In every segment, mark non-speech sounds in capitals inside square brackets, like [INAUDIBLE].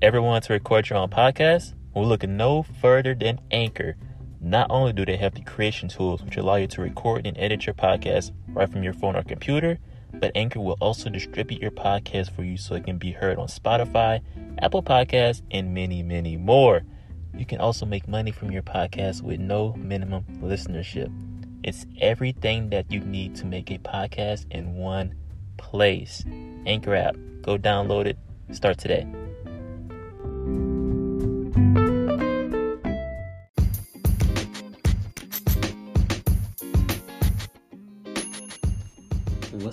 Ever want to record your own podcast? We're looking no further than Anchor. Not only do they have the creation tools which allow you to record and edit your podcast right from your phone or computer, but Anchor will also distribute your podcast for you so it can be heard on Spotify, Apple Podcasts, and many, many more. You can also make money from your podcast with no minimum listenership. It's everything that you need to make a podcast in one place. Anchor app. Go download it. Start today.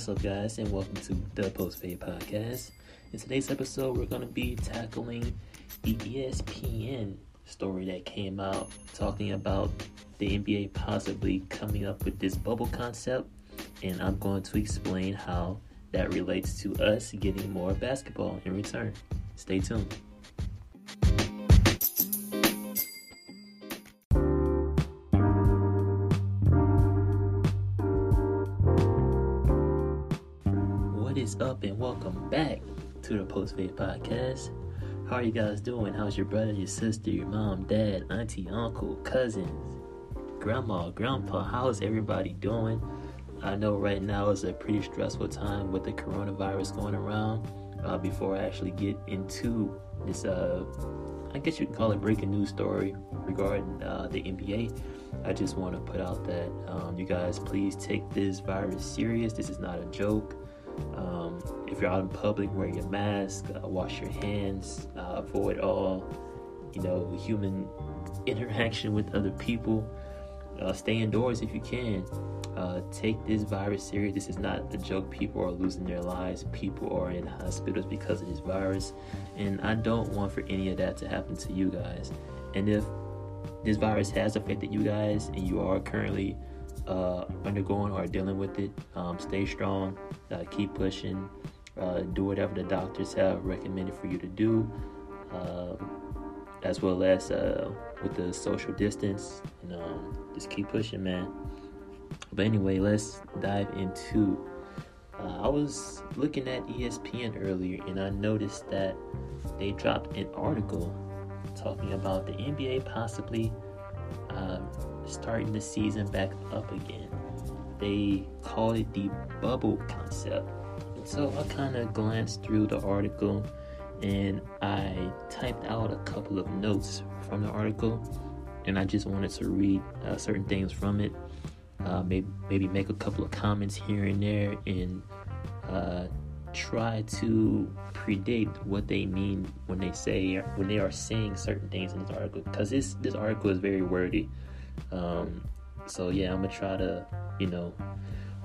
What's up, guys, and welcome to the Post Fade Podcast. In today's episode, we're going to be tackling the ESPN story that came out talking about the NBA possibly coming up with this bubble concept, and I'm going to explain how that relates to us getting more basketball in return. Stay tuned. To the Post Podcast. How are you guys doing? How's your brother, your sister, your mom, dad, auntie, uncle, cousins, grandma, grandpa? How's everybody doing? I know right now is a pretty stressful time with the coronavirus going around. Uh, before I actually get into this, uh, I guess you can call it breaking news story regarding uh, the NBA, I just want to put out that um, you guys please take this virus serious. This is not a joke. Um, if you're out in public, wear your mask, uh, wash your hands, uh, avoid all, you know, human [LAUGHS] interaction with other people. Uh, stay indoors if you can. Uh, take this virus serious. This is not a joke. People are losing their lives. People are in hospitals because of this virus, and I don't want for any of that to happen to you guys. And if this virus has affected you guys, and you are currently uh, undergoing or dealing with it, um, stay strong, uh, keep pushing, uh, do whatever the doctors have recommended for you to do, um, as well as uh, with the social distance. And um, just keep pushing, man. But anyway, let's dive into. Uh, I was looking at ESPN earlier, and I noticed that they dropped an article talking about the NBA possibly uh, starting the season back up again. They call it the bubble concept. And so I kind of glanced through the article and I typed out a couple of notes from the article and I just wanted to read uh, certain things from it. Uh, maybe, maybe make a couple of comments here and there and uh, try to predict what they mean when they say when they are saying certain things in this article because this this article is very wordy um, so yeah i'm gonna try to you know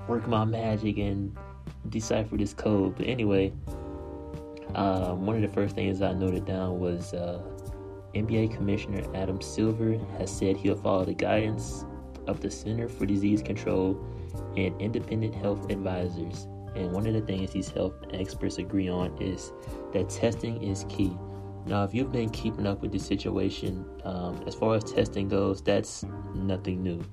work my magic and decipher this code but anyway um, one of the first things i noted down was uh, nba commissioner adam silver has said he'll follow the guidance of the center for disease control and independent health advisors and one of the things these health experts agree on is that testing is key. Now, if you've been keeping up with the situation, um, as far as testing goes, that's nothing new.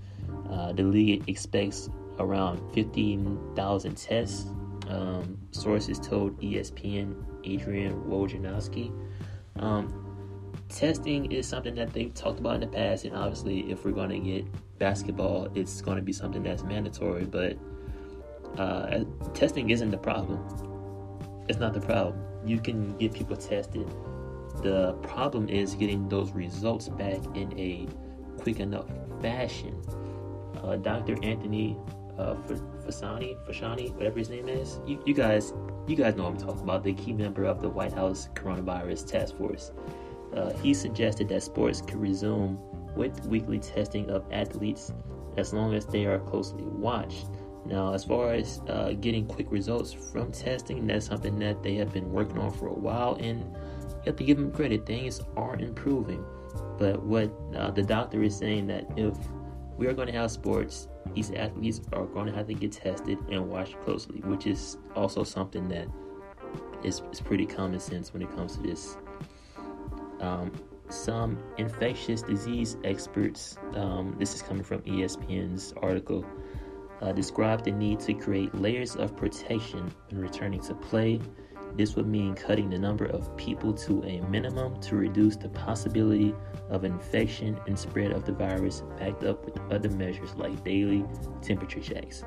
Uh, the league expects around 15,000 tests. Um, sources told ESPN Adrian Wojnarowski. Um, testing is something that they've talked about in the past, and obviously, if we're going to get basketball, it's going to be something that's mandatory. But uh, testing isn't the problem. It's not the problem. You can get people tested. The problem is getting those results back in a quick enough fashion. Uh, Dr. Anthony uh, Fasani, Fashani, whatever his name is, you, you guys, you guys know I'm talking about. The key member of the White House Coronavirus Task Force. Uh, he suggested that sports could resume with weekly testing of athletes as long as they are closely watched. Now, as far as uh, getting quick results from testing, that's something that they have been working on for a while, and you have to give them credit. Things are improving. But what uh, the doctor is saying that if we are going to have sports, these athletes are going to have to get tested and watched closely, which is also something that is, is pretty common sense when it comes to this. Um, some infectious disease experts, um, this is coming from ESPN's article, uh, described the need to create layers of protection when returning to play. This would mean cutting the number of people to a minimum to reduce the possibility of infection and spread of the virus, backed up with other measures like daily temperature checks.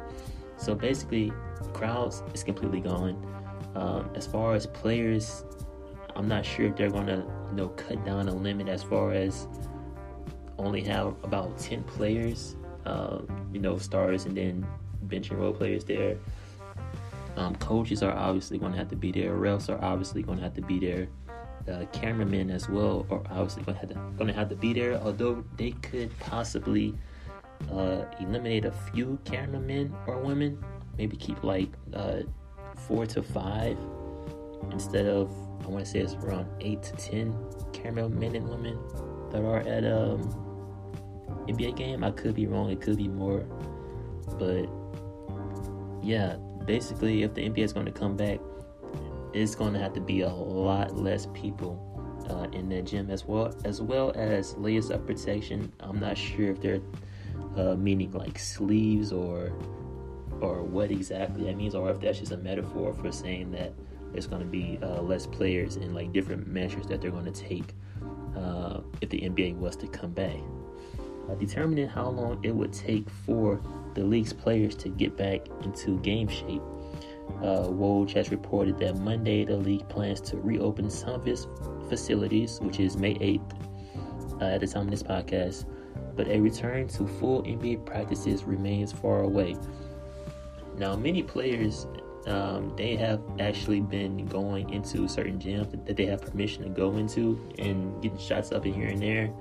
So basically, crowds is completely gone. Um, as far as players, I'm not sure if they're gonna you know cut down a limit as far as only have about 10 players, um, you know, stars and then bench and role players there. Um, coaches are obviously going to have to be there. Refs are obviously going to have to be there. The cameramen as well are obviously going to have to, going to, have to be there. Although they could possibly uh, eliminate a few cameramen or women, maybe keep like uh, four to five instead of I want to say it's around eight to ten cameramen and women that are at um NBA game. I could be wrong. It could be more, but yeah, basically, if the NBA is going to come back, it's going to have to be a lot less people uh, in that gym as well, as well as layers of protection. I'm not sure if they're uh, meaning like sleeves or or what exactly that means, or if that's just a metaphor for saying that there's going to be uh, less players and like different measures that they're going to take uh, if the NBA was to come back. Uh, determining how long it would take for the league's players to get back into game shape. Uh, Woj has reported that Monday the league plans to reopen some of its facilities, which is May 8th uh, at the time of this podcast, but a return to full NBA practices remains far away. Now, many players um, they have actually been going into certain gyms that they have permission to go into and getting shots up in here and there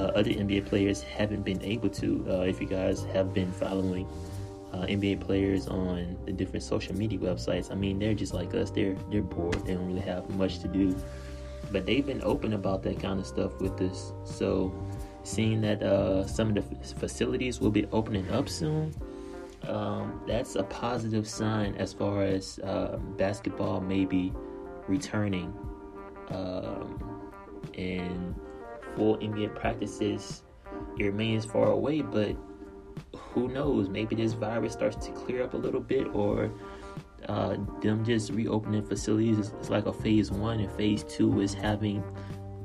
other NBA players haven't been able to. Uh, if you guys have been following uh, NBA players on the different social media websites, I mean, they're just like us. They're they're bored. They don't really have much to do. But they've been open about that kind of stuff with us. So, seeing that uh, some of the facilities will be opening up soon, um, that's a positive sign as far as uh, basketball maybe returning. Um, and full NBA practices, it remains far away, but who knows? Maybe this virus starts to clear up a little bit, or uh, them just reopening facilities is, is, like a phase one, and phase two is having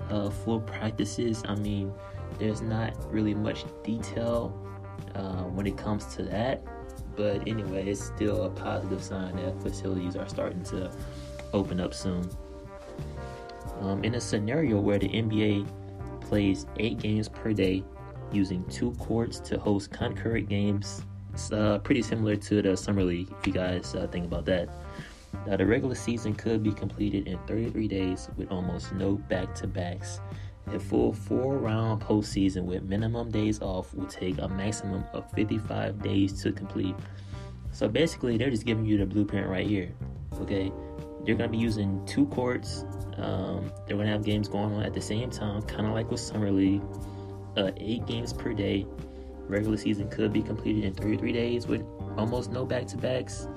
uh, full practices. I mean, there's not really much detail uh, when it comes to that, but anyway, it's still a positive sign that facilities are starting to open up soon. Um, in a scenario where the NBA plays eight games per day using two courts to host concurrent games. It's uh, pretty similar to the Summer League, if you guys uh, think about that. Now, the regular season could be completed in 33 days with almost no back to backs. A full four round postseason with minimum days off will take a maximum of 55 days to complete. So basically, they're just giving you the blueprint right here. Okay, they're going to be using two courts um, they're going to have games going on at the same time, kind of like with Summer League. Uh, eight games per day. Regular season could be completed in 33 days with almost no back to backs.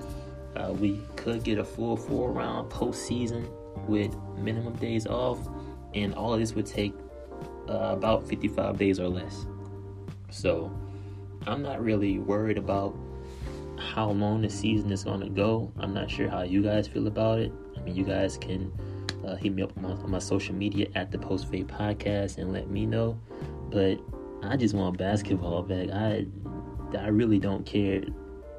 Uh, we could get a full four round postseason with minimum days off, and all of this would take uh, about 55 days or less. So, I'm not really worried about how long the season is going to go. I'm not sure how you guys feel about it. I mean, you guys can uh, hit me up on my, on my, social media at the Post Fade Podcast and let me know. But I just want basketball back. I I really don't care.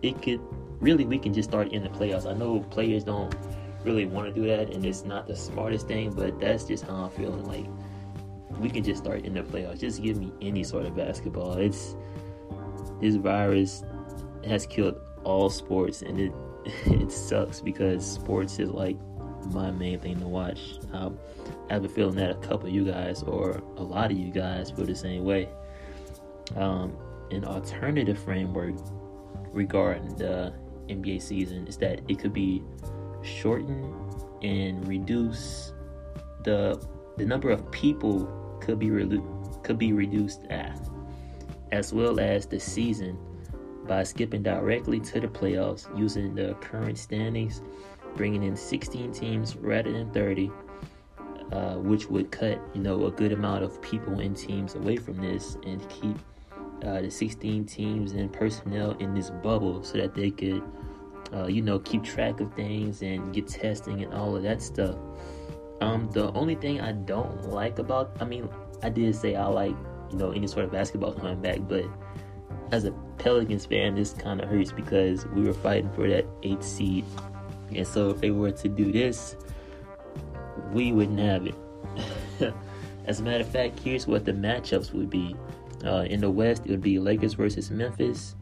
It could really we can just start in the playoffs. I know players don't really want to do that, and it's not the smartest thing, but that's just how I'm feeling. Like we can just start in the playoffs. Just give me any sort of basketball. It's this virus has killed all sports, and it [LAUGHS] it sucks because sports is like my main thing to watch. Um, I have a feeling that a couple of you guys, or a lot of you guys, feel the same way. Um, an alternative framework regarding the NBA season is that it could be shortened and reduce the the number of people could be re- could be reduced at, as well as the season by skipping directly to the playoffs using the current standings bringing in 16 teams rather than 30, uh, which would cut you know a good amount of people and teams away from this and keep uh, the 16 teams and personnel in this bubble so that they could uh, you know, keep track of things and get testing and all of that stuff. Um, the only thing I don't like about, I mean, I did say I like, you know, any sort of basketball coming back, but as a Pelicans fan, this kind of hurts because we were fighting for that eighth seed, and so if they were to do this, we wouldn't have it. [LAUGHS] As a matter of fact, here's what the matchups would be. Uh, in the West, it would be Lakers versus Memphis,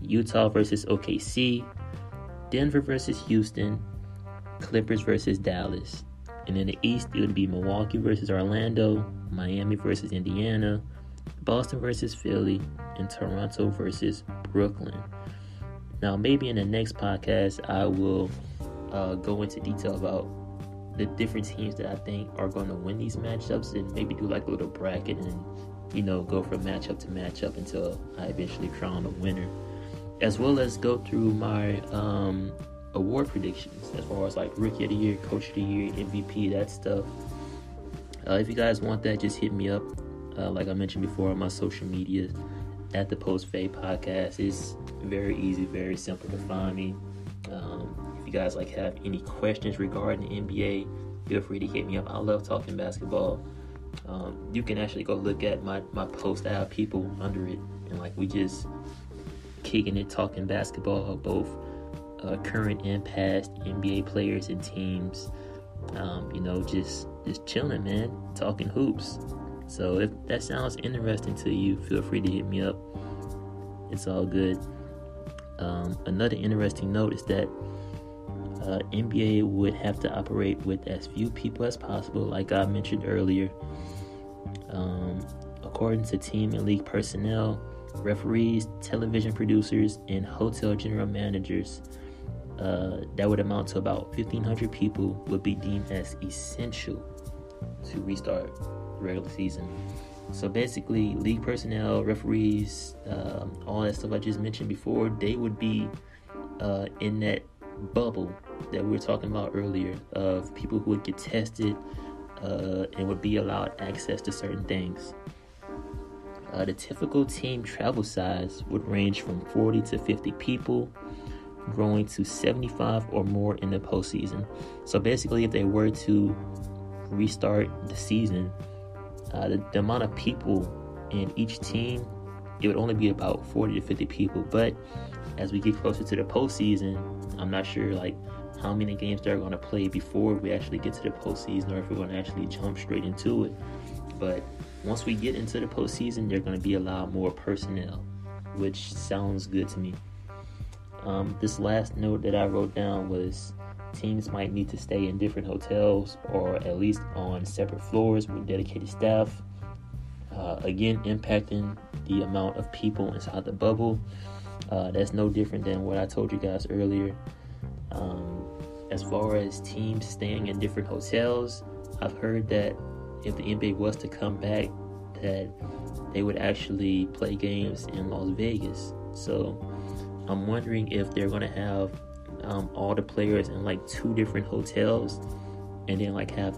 Utah versus OKC, Denver versus Houston, Clippers versus Dallas. And in the East, it would be Milwaukee versus Orlando, Miami versus Indiana, Boston versus Philly, and Toronto versus Brooklyn. Now, maybe in the next podcast, I will uh, go into detail about the different teams that I think are going to win these matchups and maybe do like a little bracket and, you know, go from matchup to matchup until I eventually crown a winner. As well as go through my um, award predictions as far as like Rookie of the Year, Coach of the Year, MVP, that stuff. Uh, if you guys want that, just hit me up. Uh, like I mentioned before on my social media at the Post Fade Podcast. It's very easy, very simple to find me. Um, if you guys like have any questions regarding the NBA, feel free to hit me up. I love talking basketball. Um, you can actually go look at my, my post. I have people under it, and like we just kicking it, talking basketball, both uh, current and past NBA players and teams. Um, you know, just just chilling, man, talking hoops. So if that sounds interesting to you, feel free to hit me up. It's all good. Um, another interesting note is that uh, NBA would have to operate with as few people as possible, like I mentioned earlier. Um, according to team and league personnel, referees, television producers, and hotel general managers, uh, that would amount to about 1,500 people would be deemed as essential to restart regular season. So basically, league personnel, referees, um, all that stuff I just mentioned before, they would be uh, in that bubble that we were talking about earlier of people who would get tested uh, and would be allowed access to certain things. Uh, the typical team travel size would range from 40 to 50 people, growing to 75 or more in the postseason. So basically, if they were to restart the season, uh, the, the amount of people in each team, it would only be about 40 to 50 people. But as we get closer to the postseason, I'm not sure like how many games they're going to play before we actually get to the postseason, or if we're going to actually jump straight into it. But once we get into the postseason, they're going to be allowed more personnel, which sounds good to me. Um, this last note that I wrote down was teams might need to stay in different hotels or at least on separate floors with dedicated staff. Uh, again, impacting the amount of people inside the bubble. Uh, that's no different than what I told you guys earlier. Um, as far as teams staying in different hotels, I've heard that if the NBA was to come back, that they would actually play games in Las Vegas. So I'm wondering if they're going to have um, all the players in like two different hotels and then like have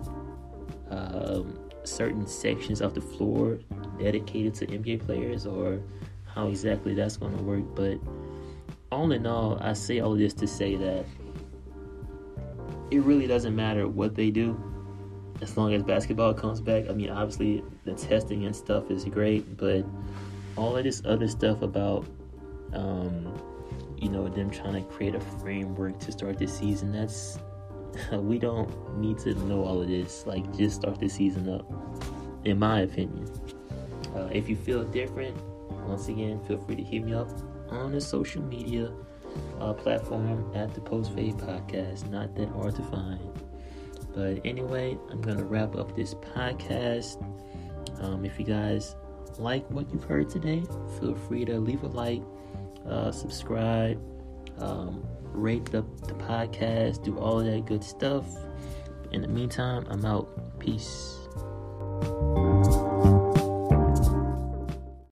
um, certain sections of the floor dedicated to NBA players or how exactly that's going to work. But all in all, I say all this to say that it really doesn't matter what they do as long as basketball comes back. I mean, obviously, the testing and stuff is great, but all of this other stuff about um, you know them trying to create a framework to start the season. That's [LAUGHS] we don't need to know all of this. Like just start the season up in my opinion. Uh, if you feel different once again feel free to hit me up on the social media uh, platform at the post fade podcast. Not that hard to find. But anyway i'm gonna wrap up this podcast. Um, if you guys like what you've heard today feel free to leave a like uh, subscribe, um, rate the, the podcast, do all that good stuff. In the meantime, I'm out. Peace.